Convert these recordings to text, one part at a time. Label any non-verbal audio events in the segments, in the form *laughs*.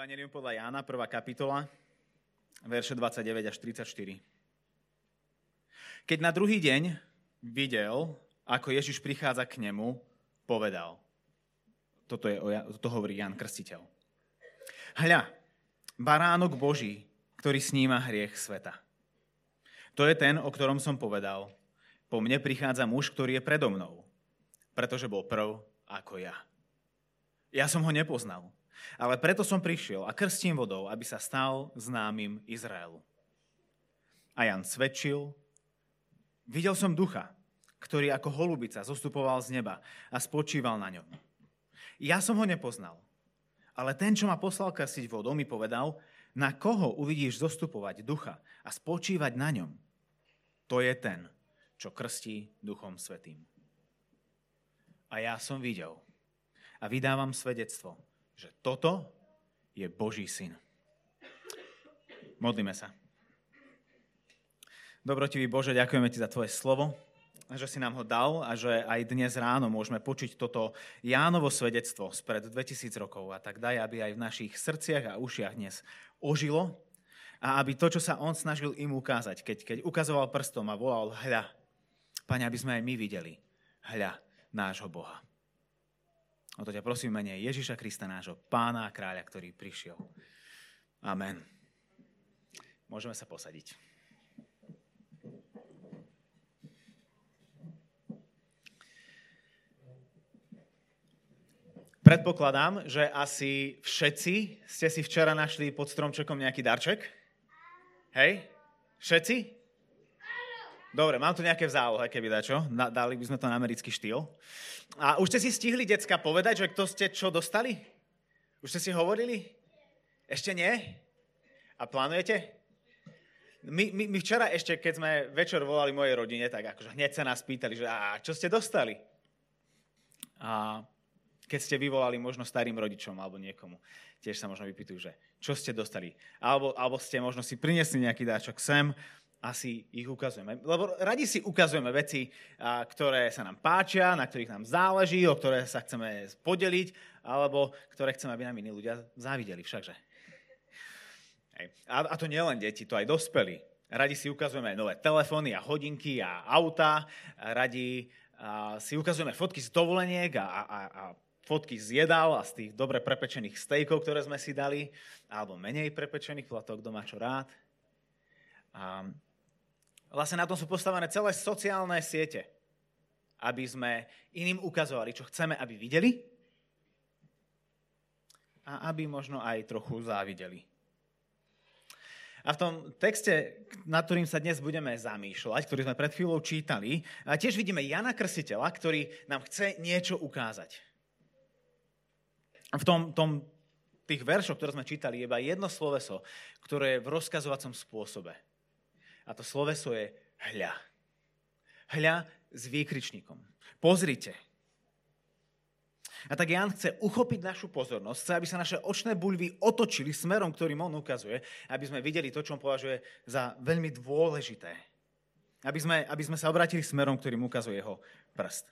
Evangelium podľa Jána, 1. kapitola, verše 29 až 34. Keď na druhý deň videl, ako Ježiš prichádza k nemu, povedal. Toto, je, toto hovorí Jan Krstiteľ. Hľa, baránok Boží, ktorý sníma hriech sveta. To je ten, o ktorom som povedal. Po mne prichádza muž, ktorý je predo mnou, pretože bol prv ako ja. Ja som ho nepoznal, ale preto som prišiel a krstím vodou, aby sa stal známym Izraelu. A Jan svedčil, videl som ducha, ktorý ako holubica zostupoval z neba a spočíval na ňom. Ja som ho nepoznal, ale ten, čo ma poslal krstiť vodou, mi povedal, na koho uvidíš zostupovať ducha a spočívať na ňom, to je ten, čo krstí duchom svetým. A ja som videl a vydávam svedectvo, že toto je Boží syn. Modlíme sa. Dobrotivý Bože, ďakujeme Ti za Tvoje slovo že si nám ho dal a že aj dnes ráno môžeme počuť toto Jánovo svedectvo spred 2000 rokov. A tak daj, aby aj v našich srdciach a ušiach dnes ožilo a aby to, čo sa on snažil im ukázať, keď, keď ukazoval prstom a volal hľa, Pane, aby sme aj my videli hľa nášho Boha. O to ťa prosím menej Ježiša Krista, nášho pána a kráľa, ktorý prišiel. Amen. Môžeme sa posadiť. Predpokladám, že asi všetci ste si včera našli pod stromčekom nejaký darček. Hej? Všetci? Dobre, mám tu nejaké v zálohe, keby dačo. Dali by sme to na americký štýl. A už ste si stihli, decka, povedať, že kto ste čo dostali? Už ste si hovorili? Ešte nie? A plánujete? My, my, my včera ešte, keď sme večer volali mojej rodine, tak akože hneď sa nás pýtali, že a čo ste dostali? A keď ste vyvolali možno starým rodičom alebo niekomu. Tiež sa možno vypýtujú, že čo ste dostali. Alebo, alebo ste možno si priniesli nejaký dáčok sem a si ich ukazujeme. Lebo radi si ukazujeme veci, ktoré sa nám páčia, na ktorých nám záleží, o ktoré sa chceme podeliť, alebo ktoré chceme, aby nám iní ľudia závideli všakže. A, to nielen deti, to aj dospelí. Radi si ukazujeme nové telefóny a hodinky a auta, radi si ukazujeme fotky z dovoleniek a, a, a fotky z jedál a z tých dobre prepečených stejkov, ktoré sme si dali, alebo menej prepečených, podľa toho, čo rád. A vlastne na tom sú postavené celé sociálne siete, aby sme iným ukazovali, čo chceme, aby videli a aby možno aj trochu závideli. A v tom texte, nad ktorým sa dnes budeme zamýšľať, ktorý sme pred chvíľou čítali, tiež vidíme Jana Krsiteľa, ktorý nám chce niečo ukázať v tom, tom, tých veršoch, ktoré sme čítali, je iba jedno sloveso, ktoré je v rozkazovacom spôsobe. A to sloveso je hľa. Hľa s výkričníkom. Pozrite. A tak Jan chce uchopiť našu pozornosť, chce, aby sa naše očné buľvy otočili smerom, ktorým on ukazuje, aby sme videli to, čo on považuje za veľmi dôležité. Aby sme, aby sme sa obratili smerom, ktorým ukazuje jeho prst.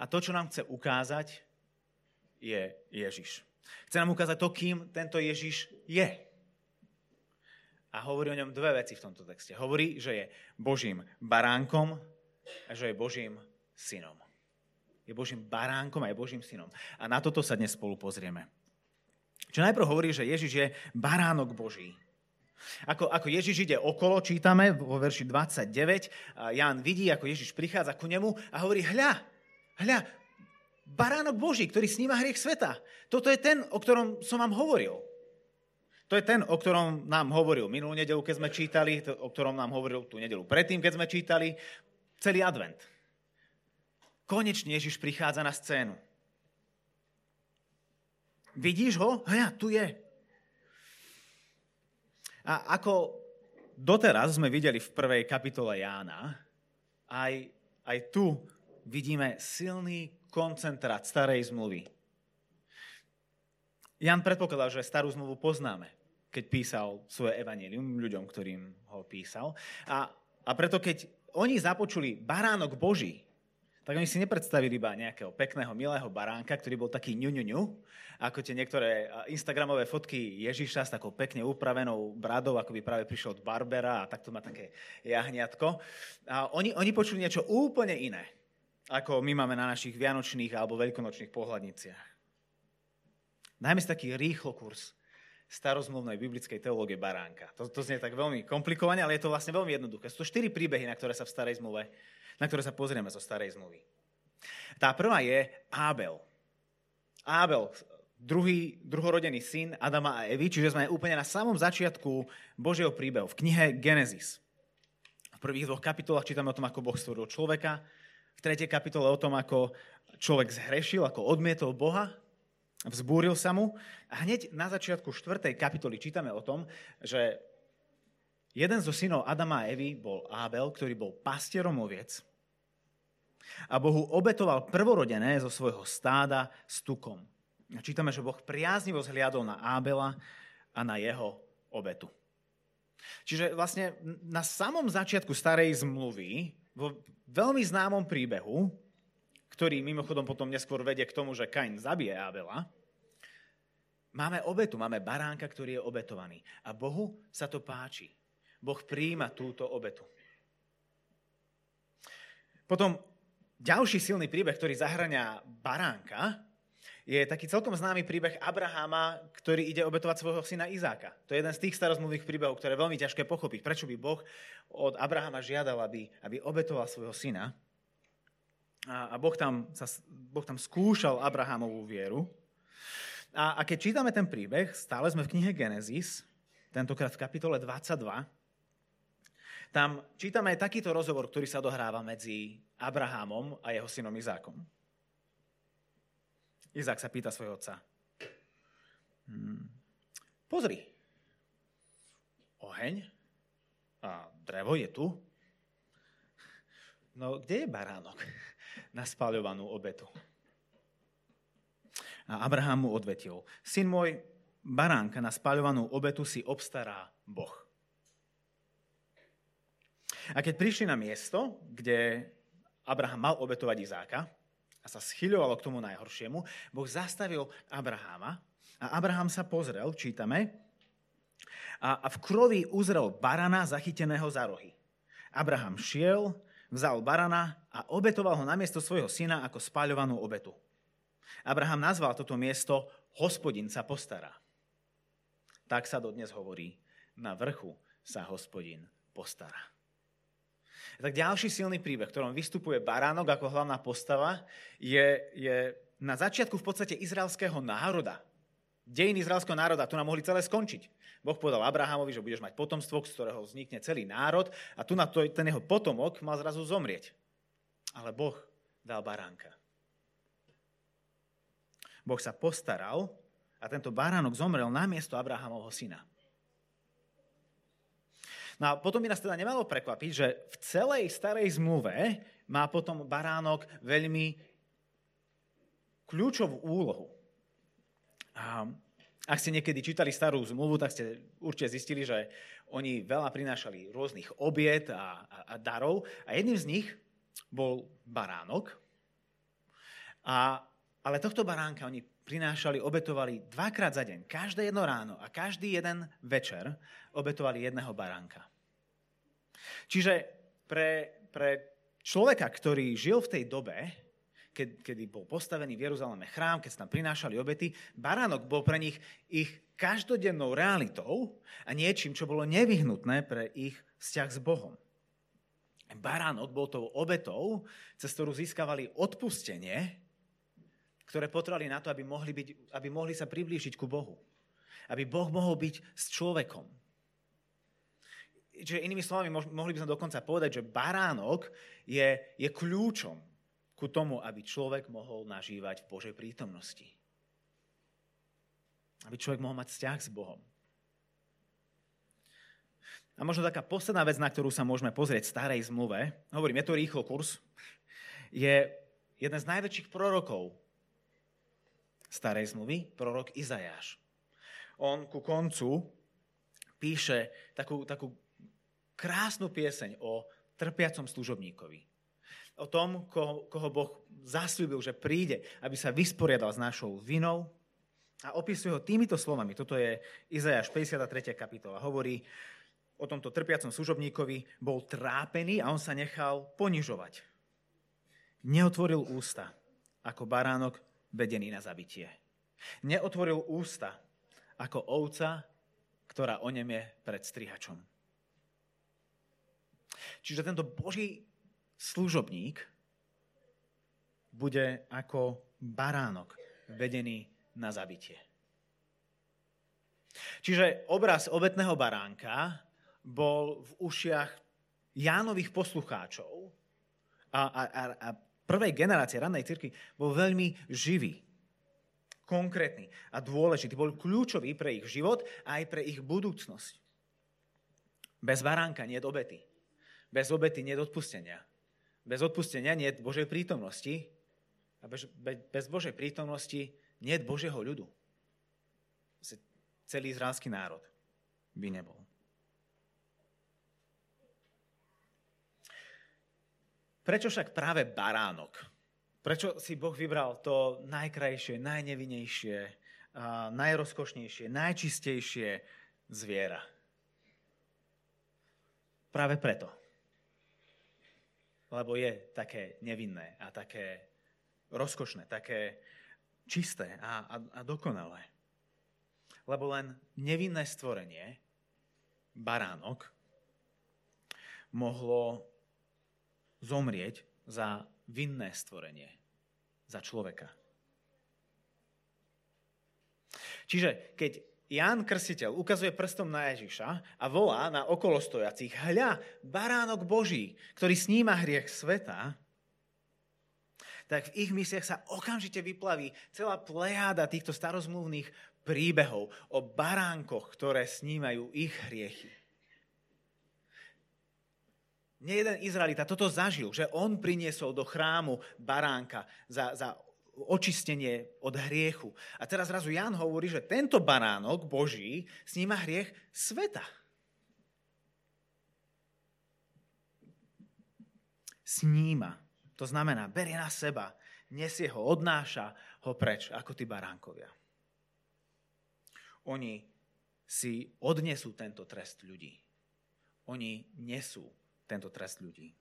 A to, čo nám chce ukázať, je Ježiš. Chce nám ukázať to, kým tento Ježiš je. A hovorí o ňom dve veci v tomto texte. Hovorí, že je Božím baránkom a že je Božím synom. Je Božím baránkom a je Božím synom. A na toto sa dnes spolu pozrieme. Čo najprv hovorí, že Ježiš je baránok Boží. Ako, ako Ježiš ide okolo, čítame vo verši 29, Ján vidí, ako Ježiš prichádza ku nemu a hovorí, hľa, hľa, baránok Boží, ktorý sníma hriech sveta. Toto je ten, o ktorom som vám hovoril. To je ten, o ktorom nám hovoril minulú nedelu, keď sme čítali, o ktorom nám hovoril tú nedelu predtým, keď sme čítali celý advent. Konečne Ježiš prichádza na scénu. Vidíš ho? Hľa, tu je. A ako doteraz sme videli v prvej kapitole Jána, aj, aj tu vidíme silný koncentrát starej zmluvy. Jan predpokladal, že starú zmluvu poznáme, keď písal svoje evanelium ľuďom, ktorým ho písal. A, a preto, keď oni započuli baránok Boží, tak oni si nepredstavili iba nejakého pekného, milého baránka, ktorý bol taký ňu, ňu, ňu, ako tie niektoré instagramové fotky Ježiša s takou pekne upravenou bradou, ako by práve prišiel od Barbera a takto má také jahniatko. A oni, oni počuli niečo úplne iné, ako my máme na našich vianočných alebo veľkonočných pohľadniciach. Dajme si taký rýchlo kurz starozmluvnej biblickej teológie baránka. To, to znie tak veľmi komplikovane, ale je to vlastne veľmi jednoduché. Sú to štyri príbehy, na ktoré sa v starej zmluve na ktoré sa pozrieme zo starej zmluvy. Tá prvá je Ábel. Ábel, druhý, druhorodený syn Adama a Evy, čiže sme úplne na samom začiatku Božieho príbehu, v knihe Genesis. V prvých dvoch kapitolách čítame o tom, ako Boh stvoril človeka, v tretej kapitole o tom, ako človek zhrešil, ako odmietol Boha, vzbúril sa mu. A hneď na začiatku štvrtej kapitoly čítame o tom, že jeden zo synov Adama a Evy bol Ábel, ktorý bol pastierom oviec a Bohu obetoval prvorodené zo svojho stáda s tukom. A čítame, že Boh priaznivo zhliadol na Ábela a na jeho obetu. Čiže vlastne na samom začiatku starej zmluvy, vo veľmi známom príbehu, ktorý mimochodom potom neskôr vedie k tomu, že Kain zabije Ábela, máme obetu, máme baránka, ktorý je obetovaný. A Bohu sa to páči. Boh príjima túto obetu. Potom ďalší silný príbeh, ktorý zahrania baránka, je taký celkom známy príbeh Abraháma, ktorý ide obetovať svojho syna Izáka. To je jeden z tých starozmluvných príbehov, ktoré je veľmi ťažké pochopiť. Prečo by Boh od Abraháma žiadal, aby, aby obetoval svojho syna? A, a boh, tam, sa, boh tam skúšal Abrahámovú vieru. A, a keď čítame ten príbeh, stále sme v knihe Genesis, tentokrát v kapitole 22, tam čítame aj takýto rozhovor, ktorý sa dohráva medzi Abrahamom a jeho synom Izákom. Izák sa pýta svojho otca. Hmm. Pozri, oheň a drevo je tu. No kde je baránok na spáľovanú obetu? A Abraham mu odvetil, syn môj, baránka na spáľovanú obetu si obstará Boh. A keď prišli na miesto, kde Abraham mal obetovať Izáka a sa schyľovalo k tomu najhoršiemu, Boh zastavil Abraháma a Abraham sa pozrel, čítame, a, a v krovi uzrel barana zachyteného za rohy. Abraham šiel, vzal barana a obetoval ho namiesto svojho syna ako spáľovanú obetu. Abraham nazval toto miesto Hospodin sa postará. Tak sa dodnes hovorí, na vrchu sa hospodin postará. Tak ďalší silný príbeh, ktorom vystupuje baránok ako hlavná postava, je, je na začiatku v podstate izraelského národa. Dejiny izraelského národa, tu nám mohli celé skončiť. Boh povedal Abrahamovi, že budeš mať potomstvo, z ktorého vznikne celý národ a tu na to, ten jeho potomok mal zrazu zomrieť. Ale Boh dal baránka. Boh sa postaral a tento baránok zomrel na miesto Abrahamovho syna. No a potom by nás teda nemalo prekvapiť, že v celej starej zmluve má potom baránok veľmi kľúčovú úlohu. A ak ste niekedy čítali starú zmluvu, tak ste určite zistili, že oni veľa prinášali rôznych obiet a, a, a darov a jedným z nich bol baránok. A, ale tohto baránka oni prinášali, obetovali dvakrát za deň. Každé jedno ráno a každý jeden večer obetovali jedného baránka. Čiže pre, pre človeka, ktorý žil v tej dobe, keď, kedy bol postavený v Jeruzaleme chrám, keď sa tam prinášali obety, baránok bol pre nich ich každodennou realitou a niečím, čo bolo nevyhnutné pre ich vzťah s Bohom. Baránok bol tou obetou, cez ktorú získavali odpustenie, ktoré potrebovali na to, aby mohli, byť, aby mohli sa priblížiť ku Bohu. Aby Boh mohol byť s človekom Čiže inými slovami, mohli by sme dokonca povedať, že baránok je, je kľúčom ku tomu, aby človek mohol nažívať v Božej prítomnosti. Aby človek mohol mať vzťah s Bohom. A možno taká posledná vec, na ktorú sa môžeme pozrieť v starej zmluve, hovorím, je to rýchlo kurz, je jeden z najväčších prorokov starej zmluvy, prorok Izajáš. On ku koncu píše takú, takú krásnu pieseň o trpiacom služobníkovi. O tom, koho, koho Boh zasľúbil, že príde, aby sa vysporiadal s našou vinou. A opisuje ho týmito slovami. Toto je Izajáš 53. kapitola. Hovorí o tomto trpiacom služobníkovi, bol trápený a on sa nechal ponižovať. Neotvoril ústa ako baránok vedený na zabitie. Neotvoril ústa ako ovca, ktorá onemie pred strihačom. Čiže tento Boží služobník bude ako baránok vedený na zabitie. Čiže obraz obetného baránka bol v ušiach Jánových poslucháčov a, a, a prvej generácie rannej cirkvi bol veľmi živý konkrétny a dôležitý. Bol kľúčový pre ich život a aj pre ich budúcnosť. Bez baránka nie je obety. Bez obety nie je odpustenia. Bez odpustenia nie je Božej prítomnosti a bez, bez Božej prítomnosti nie je Božieho ľudu. Celý izraelský národ by nebol. Prečo však práve baránok? Prečo si Boh vybral to najkrajšie, najnevinejšie, najrozkošnejšie, najčistejšie zviera? Práve preto. Lebo je také nevinné a také rozkošné, také čisté a, a, a dokonalé. Lebo len nevinné stvorenie, baránok, mohlo zomrieť za vinné stvorenie za človeka. Čiže keď Ján Krstiteľ ukazuje prstom na Ježiša a volá na okolostojacích, hľa, baránok Boží, ktorý sníma hriech sveta, tak v ich mysliach sa okamžite vyplaví celá plejáda týchto starozmluvných príbehov o baránkoch, ktoré snímajú ich hriechy. Nie jeden Izraelita toto zažil, že on priniesol do chrámu baránka za, za očistenie od hriechu. A teraz zrazu Jan hovorí, že tento baránok Boží sníma hriech sveta. Sníma. To znamená, berie na seba, nesie ho, odnáša ho preč, ako tí baránkovia. Oni si odnesú tento trest ľudí. Oni nesú tento trest ľudí.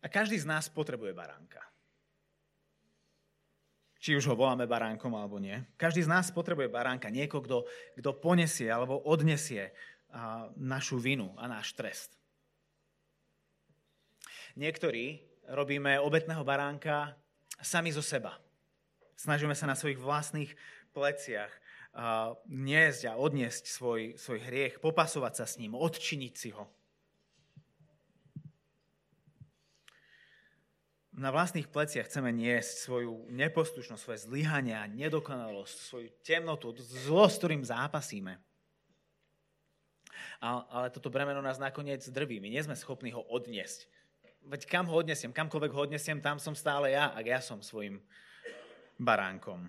A každý z nás potrebuje baránka. Či už ho voláme baránkom alebo nie. Každý z nás potrebuje baránka, niekoho, kto, ponesie alebo odnesie a, našu vinu a náš trest. Niektorí robíme obetného baránka sami zo seba. Snažíme sa na svojich vlastných pleciach niesť a odniesť svoj, svoj hriech, popasovať sa s ním, odčiniť si ho. Na vlastných pleciach chceme niesť svoju neposlušnosť, svoje zlyhania, nedokonalosť, svoju temnotu, zlo, s ktorým zápasíme. Ale toto bremeno nás nakoniec drví. My nie sme schopní ho odniesť. Veď kam ho odnesiem, kamkoľvek ho odnesiem, tam som stále ja, ak ja som svojim baránkom.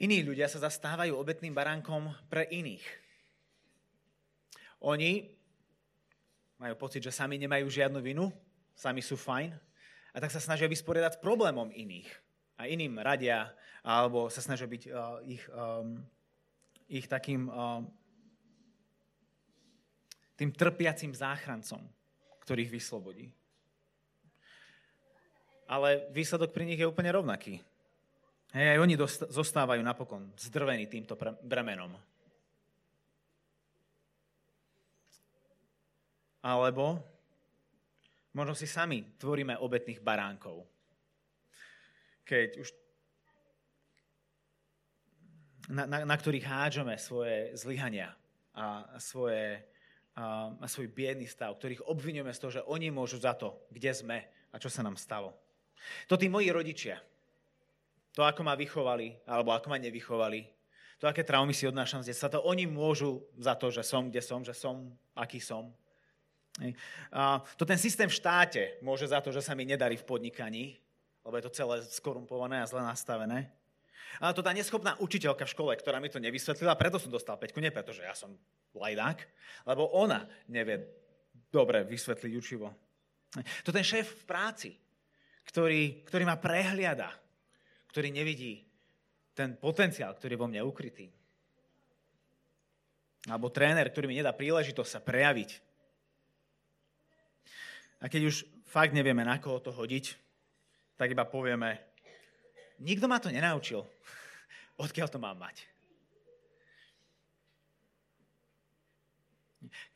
Iní ľudia sa zastávajú obetným baránkom pre iných. Oni majú pocit, že sami nemajú žiadnu vinu, sami sú fajn, a tak sa snažia vysporiadať s problémom iných. A iným radia, alebo sa snažia byť uh, ich, um, ich takým uh, tým trpiacim záchrancom, ktorých vyslobodí. Ale výsledok pri nich je úplne rovnaký. Hej, aj oni zostávajú napokon zdrvení týmto bremenom. Alebo možno si sami tvoríme obetných baránkov. Keď už na, na, na ktorých hádžeme svoje zlyhania a svoje, a, a svoj biedný stav, ktorých obvinujeme z toho, že oni môžu za to, kde sme a čo sa nám stalo. To tí moji rodičia, to, ako ma vychovali, alebo ako ma nevychovali, to, aké traumy si odnášam z detstva, to oni môžu za to, že som, kde som, že som, aký som. To ten systém v štáte môže za to, že sa mi nedarí v podnikaní, lebo je to celé skorumpované a zle nastavené. A to tá neschopná učiteľka v škole, ktorá mi to nevysvetlila, preto som dostal peťku, nie preto, že ja som lajdák, lebo ona nevie dobre vysvetliť učivo. To ten šéf v práci, ktorý, ktorý ma prehliada, ktorý nevidí ten potenciál, ktorý je vo mne ukrytý. Alebo tréner, ktorý mi nedá príležitosť sa prejaviť. A keď už fakt nevieme, na koho to hodiť, tak iba povieme, nikto ma to nenaučil. *laughs* Odkiaľ to mám mať?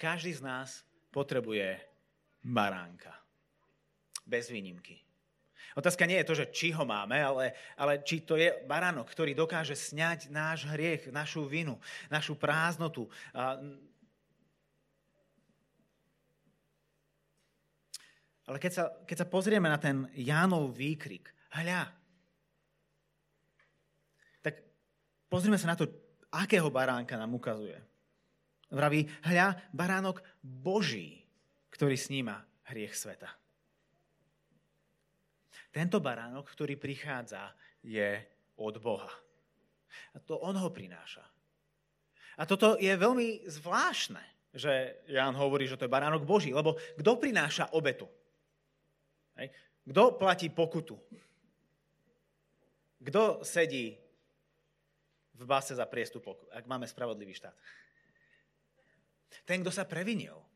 Každý z nás potrebuje baránka. Bez výnimky. Otázka nie je to, že či ho máme, ale, ale či to je baránok, ktorý dokáže sňať náš hriech, našu vinu, našu prázdnotu. Ale keď sa, keď sa pozrieme na ten Jánov výkrik, hľa, tak pozrieme sa na to, akého baránka nám ukazuje. Vraví, hľa, baránok Boží, ktorý sníma hriech sveta. Tento baránok, ktorý prichádza, je od Boha. A to on ho prináša. A toto je veľmi zvláštne, že Ján hovorí, že to je baránok Boží, lebo kto prináša obetu? Kto platí pokutu? Kto sedí v base za priestupok, ak máme spravodlivý štát? Ten, kto sa previnil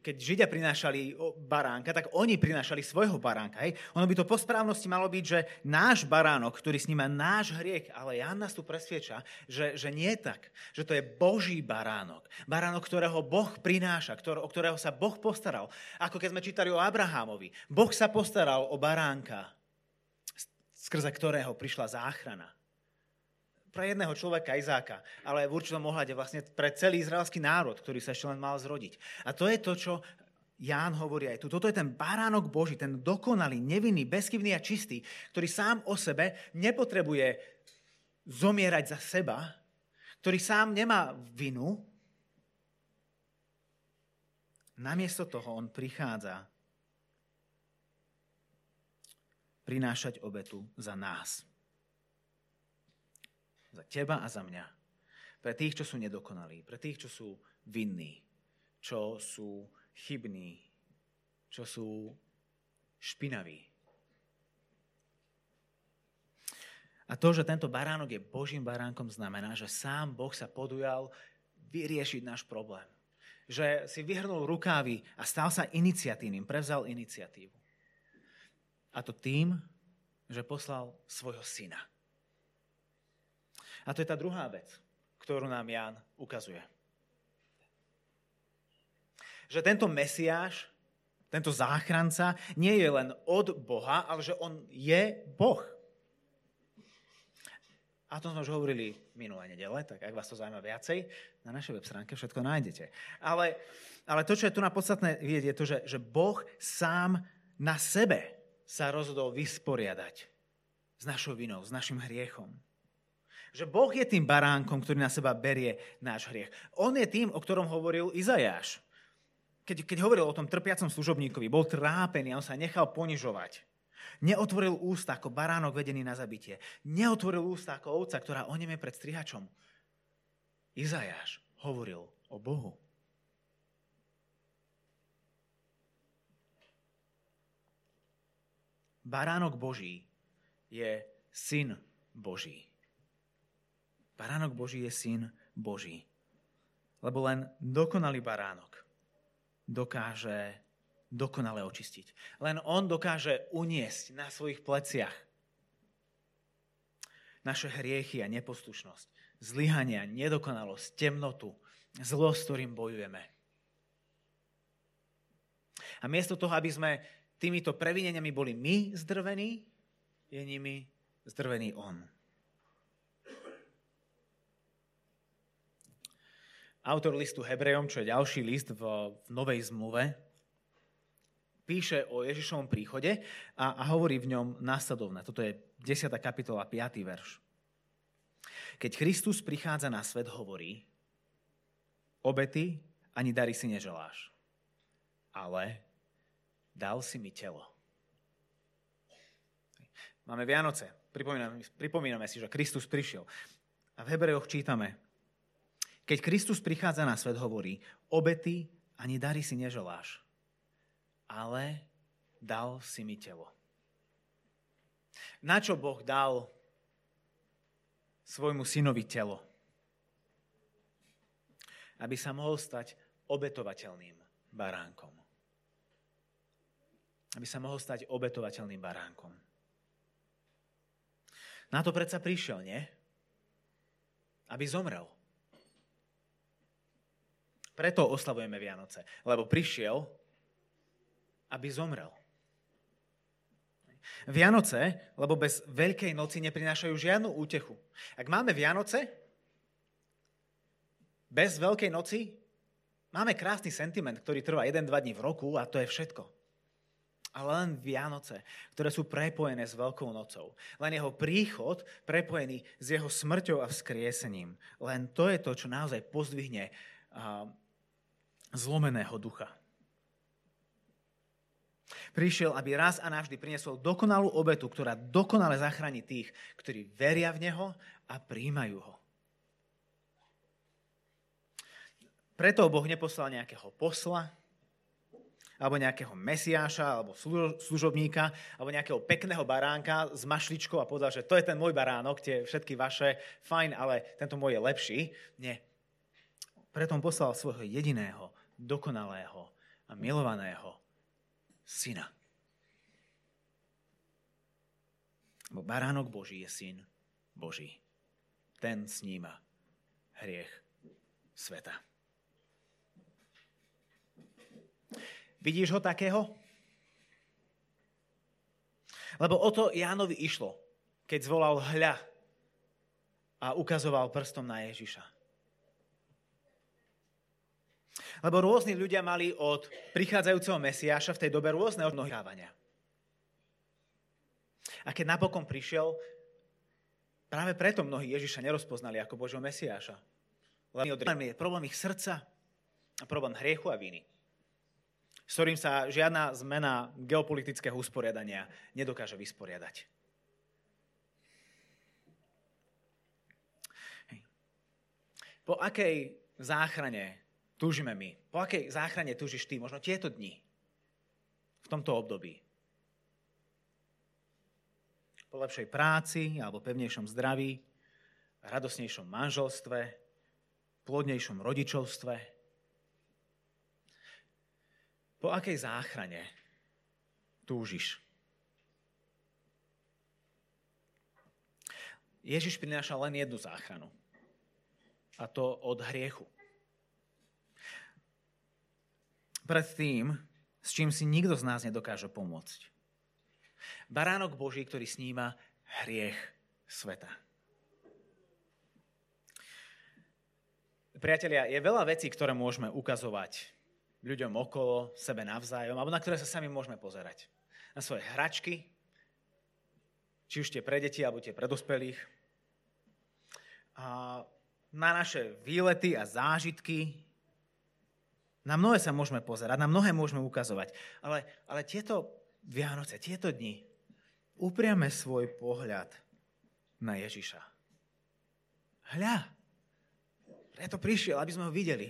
keď Židia prinášali baránka, tak oni prinášali svojho baránka. Hej? Ono by to po správnosti malo byť, že náš baránok, ktorý sníma náš hriech, ale Jan nás tu presvieča, že, že nie tak. Že to je Boží baránok. Baránok, ktorého Boh prináša, ktor- o ktorého sa Boh postaral. Ako keď sme čítali o Abrahámovi. Boh sa postaral o baránka, skrze ktorého prišla záchrana pre jedného človeka Izáka, ale v určitom ohľade vlastne pre celý izraelský národ, ktorý sa ešte len mal zrodiť. A to je to, čo Ján hovorí aj tu. Toto je ten baránok Boží, ten dokonalý, nevinný, bezchybný a čistý, ktorý sám o sebe nepotrebuje zomierať za seba, ktorý sám nemá vinu. Namiesto toho on prichádza prinášať obetu za nás. Za teba a za mňa. Pre tých, čo sú nedokonalí, pre tých, čo sú vinní, čo sú chybní, čo sú špinaví. A to, že tento baránok je Božím baránkom, znamená, že sám Boh sa podujal vyriešiť náš problém. Že si vyhrnul rukávy a stal sa iniciatívnym, prevzal iniciatívu. A to tým, že poslal svojho syna. A to je tá druhá vec, ktorú nám Ján ukazuje. Že tento Mesiáš, tento záchranca nie je len od Boha, ale že on je Boh. A to sme už hovorili minulé nedele, tak ak vás to zaujíma viacej, na našej web stránke všetko nájdete. Ale, ale to, čo je tu na podstatné vidieť, je to, že, že Boh sám na sebe sa rozhodol vysporiadať s našou vinou, s našim hriechom. Že Boh je tým baránkom, ktorý na seba berie náš hriech. On je tým, o ktorom hovoril Izajáš. Keď, keď hovoril o tom trpiacom služobníkovi, bol trápený a on sa nechal ponižovať. Neotvoril ústa ako baránok vedený na zabitie. Neotvoril ústa ako ovca, ktorá oneme pred strihačom. Izajáš hovoril o Bohu. Baránok Boží je syn Boží. Baránok Boží je syn Boží. Lebo len dokonalý baránok dokáže dokonale očistiť. Len on dokáže uniesť na svojich pleciach naše hriechy a neposlušnosť, zlyhania, nedokonalosť, temnotu, zlo, s ktorým bojujeme. A miesto toho, aby sme týmito previneniami boli my zdrvení, je nimi zdrvený on. Autor listu Hebrejom, čo je ďalší list v, v Novej zmluve, píše o Ježišovom príchode a, a hovorí v ňom následovné. Toto je 10. kapitola, 5. verš. Keď Kristus prichádza na svet, hovorí, obety ani dary si neželáš, ale dal si mi telo. Máme Vianoce. Pripomíname, pripomíname si, že Kristus prišiel. A v Hebrejoch čítame, keď Kristus prichádza na svet, hovorí, obety ani dary si neželáš, ale dal si mi telo. Na čo Boh dal svojmu synovi telo? Aby sa mohol stať obetovateľným baránkom. Aby sa mohol stať obetovateľným baránkom. Na to predsa prišiel, nie? Aby zomrel. Preto oslavujeme Vianoce. Lebo prišiel, aby zomrel. Vianoce, lebo bez Veľkej noci neprinášajú žiadnu útechu. Ak máme Vianoce, bez Veľkej noci máme krásny sentiment, ktorý trvá 1-2 dní v roku a to je všetko. Ale len Vianoce, ktoré sú prepojené s Veľkou nocou. Len jeho príchod prepojený s jeho smrťou a vzkriesením. Len to je to, čo naozaj pozdvihne zlomeného ducha. Prišiel, aby raz a navždy priniesol dokonalú obetu, ktorá dokonale zachráni tých, ktorí veria v Neho a príjmajú Ho. Preto Boh neposlal nejakého posla, alebo nejakého mesiáša, alebo služobníka, alebo nejakého pekného baránka s mašličkou a povedal, že to je ten môj baránok, tie všetky vaše, fajn, ale tento môj je lepší. Nie. Preto on poslal svojho jediného, dokonalého a milovaného syna. Bo baránok Boží je syn Boží. Ten sníma hriech sveta. Vidíš ho takého? Lebo o to Jánovi išlo, keď zvolal hľa a ukazoval prstom na Ježiša. Lebo rôzni ľudia mali od prichádzajúceho Mesiáša v tej dobe rôzne odnohávania. A keď napokon prišiel, práve preto mnohí Ježiša nerozpoznali ako Božieho Mesiáša. Len je problém ich srdca a problém hriechu a viny s ktorým sa žiadna zmena geopolitického usporiadania nedokáže vysporiadať. Po akej záchrane túžime my? Po akej záchrane túžiš ty? Možno tieto dni, v tomto období. Po lepšej práci alebo pevnejšom zdraví, radosnejšom manželstve, plodnejšom rodičovstve. Po akej záchrane túžiš? Ježiš prináša len jednu záchranu. A to od hriechu pred tým, s čím si nikto z nás nedokáže pomôcť. Baránok Boží, ktorý sníma hriech sveta. Priatelia, je veľa vecí, ktoré môžeme ukazovať ľuďom okolo, sebe navzájom, alebo na ktoré sa sami môžeme pozerať. Na svoje hračky, či už tie pre deti, alebo tie pre dospelých. A na naše výlety a zážitky, na mnohé sa môžeme pozerať, na mnohé môžeme ukazovať. Ale, ale tieto Vianoce, tieto dni, upriame svoj pohľad na Ježiša. Hľa, preto prišiel, aby sme ho videli.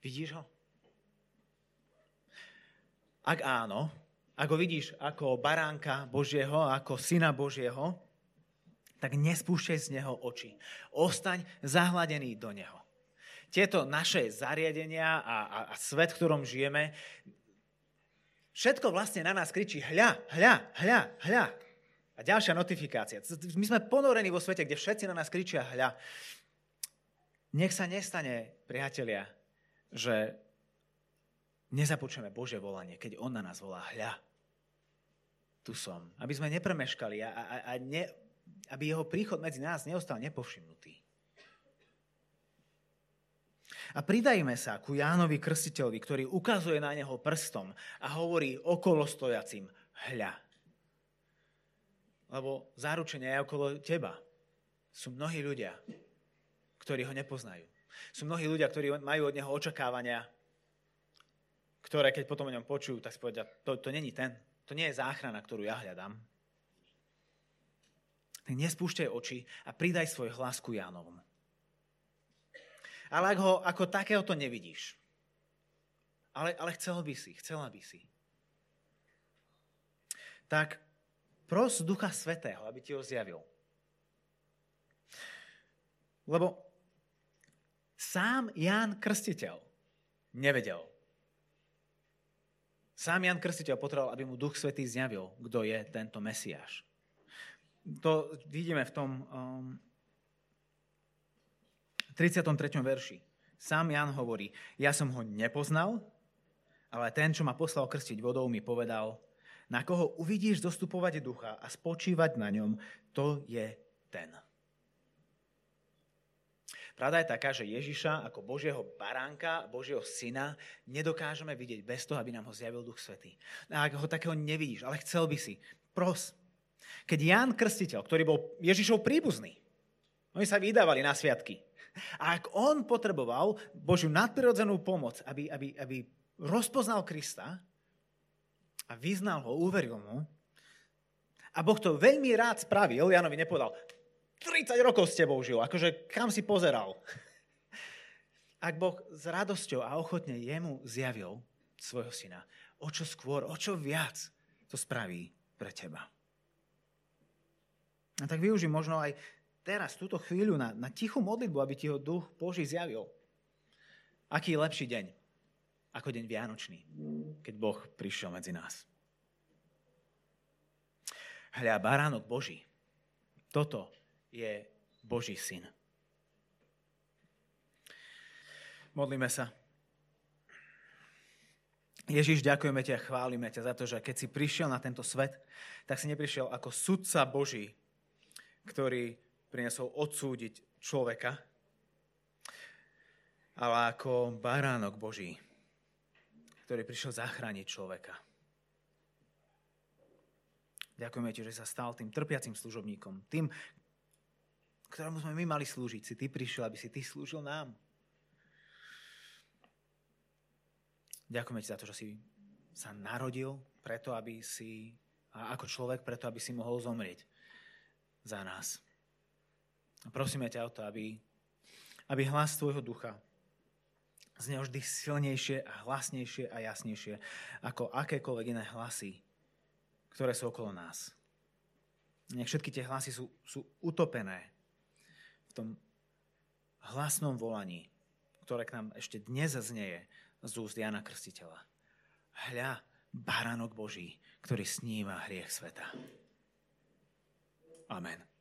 Vidíš ho? Ak áno, ak ho vidíš ako baránka Božieho, ako syna Božieho, tak nespúšťaj z neho oči. Ostaň zahladený do neho tieto naše zariadenia a, a, a svet, v ktorom žijeme, všetko vlastne na nás kričí hľa, hľa, hľa, hľa. A ďalšia notifikácia. My sme ponorení vo svete, kde všetci na nás kričia hľa. Nech sa nestane, priatelia, že nezapočujeme Bože volanie, keď On na nás volá hľa. Tu som. Aby sme nepremeškali a, a, a ne, aby jeho príchod medzi nás neostal nepovšimnutý. A pridajme sa ku Jánovi Krstiteľovi, ktorý ukazuje na neho prstom a hovorí okolo stojacim, hľa. Lebo záručenie je okolo teba. Sú mnohí ľudia, ktorí ho nepoznajú. Sú mnohí ľudia, ktorí majú od neho očakávania, ktoré keď potom o ňom počujú, tak si povedia, to, to není ten, To nie je záchrana, ktorú ja hľadám. Tak nespúšťaj oči a pridaj svoj hlas ku Jánovom. Ale ak ho ako takéhoto nevidíš, ale, ale chcel by si, chcela by si, tak pros Ducha Svetého, aby ti ho zjavil. Lebo sám Ján Krstiteľ nevedel. Sám Jan Krstiteľ potreboval, aby mu Duch Svetý zjavil, kto je tento Mesiáš. To vidíme v tom um, 33. verši. Sám Jan hovorí, ja som ho nepoznal, ale ten, čo ma poslal krstiť vodou, mi povedal, na koho uvidíš dostupovať ducha a spočívať na ňom, to je ten. Pravda je taká, že Ježiša ako Božieho baránka, Božieho syna nedokážeme vidieť bez toho, aby nám ho zjavil Duch Svetý. A ak ho takého nevidíš, ale chcel by si, pros. Keď Ján Krstiteľ, ktorý bol Ježišov príbuzný, oni sa vydávali na sviatky. A ak on potreboval Božiu nadprirodzenú pomoc, aby, aby, aby rozpoznal Krista a vyznal ho, uveril mu, a Boh to veľmi rád spravil, Janovi nepovedal, 30 rokov s tebou žil, akože kam si pozeral. *laughs* Ak Boh s radosťou a ochotne jemu zjavil svojho syna, o čo skôr, o čo viac to spraví pre teba. A tak využij možno aj teraz, túto chvíľu na, na tichú modlitbu, aby ti ho duch Boží zjavil. Aký je lepší deň ako deň Vianočný, keď Boh prišiel medzi nás. Hľa, baránok Boží. Toto je Boží syn. Modlíme sa. Ježiš, ďakujeme ťa chválime ťa za to, že keď si prišiel na tento svet, tak si neprišiel ako sudca Boží, ktorý prinesol odsúdiť človeka, ale ako baránok Boží, ktorý prišiel zachrániť človeka. Ďakujeme ti, že sa stal tým trpiacim služobníkom, tým, ktorému sme my mali slúžiť. Si ty prišiel, aby si ty slúžil nám. Ďakujeme ti za to, že si sa narodil preto, aby si, a ako človek, preto, aby si mohol zomrieť za nás. A prosíme ťa o to, aby, aby hlas tvojho ducha znel vždy silnejšie a hlasnejšie a jasnejšie ako akékoľvek iné hlasy, ktoré sú okolo nás. Nech všetky tie hlasy sú, sú utopené v tom hlasnom volaní, ktoré k nám ešte dnes znieje z úst Jana Krstiteľa. Hľa, baránok Boží, ktorý sníva hriech sveta. Amen.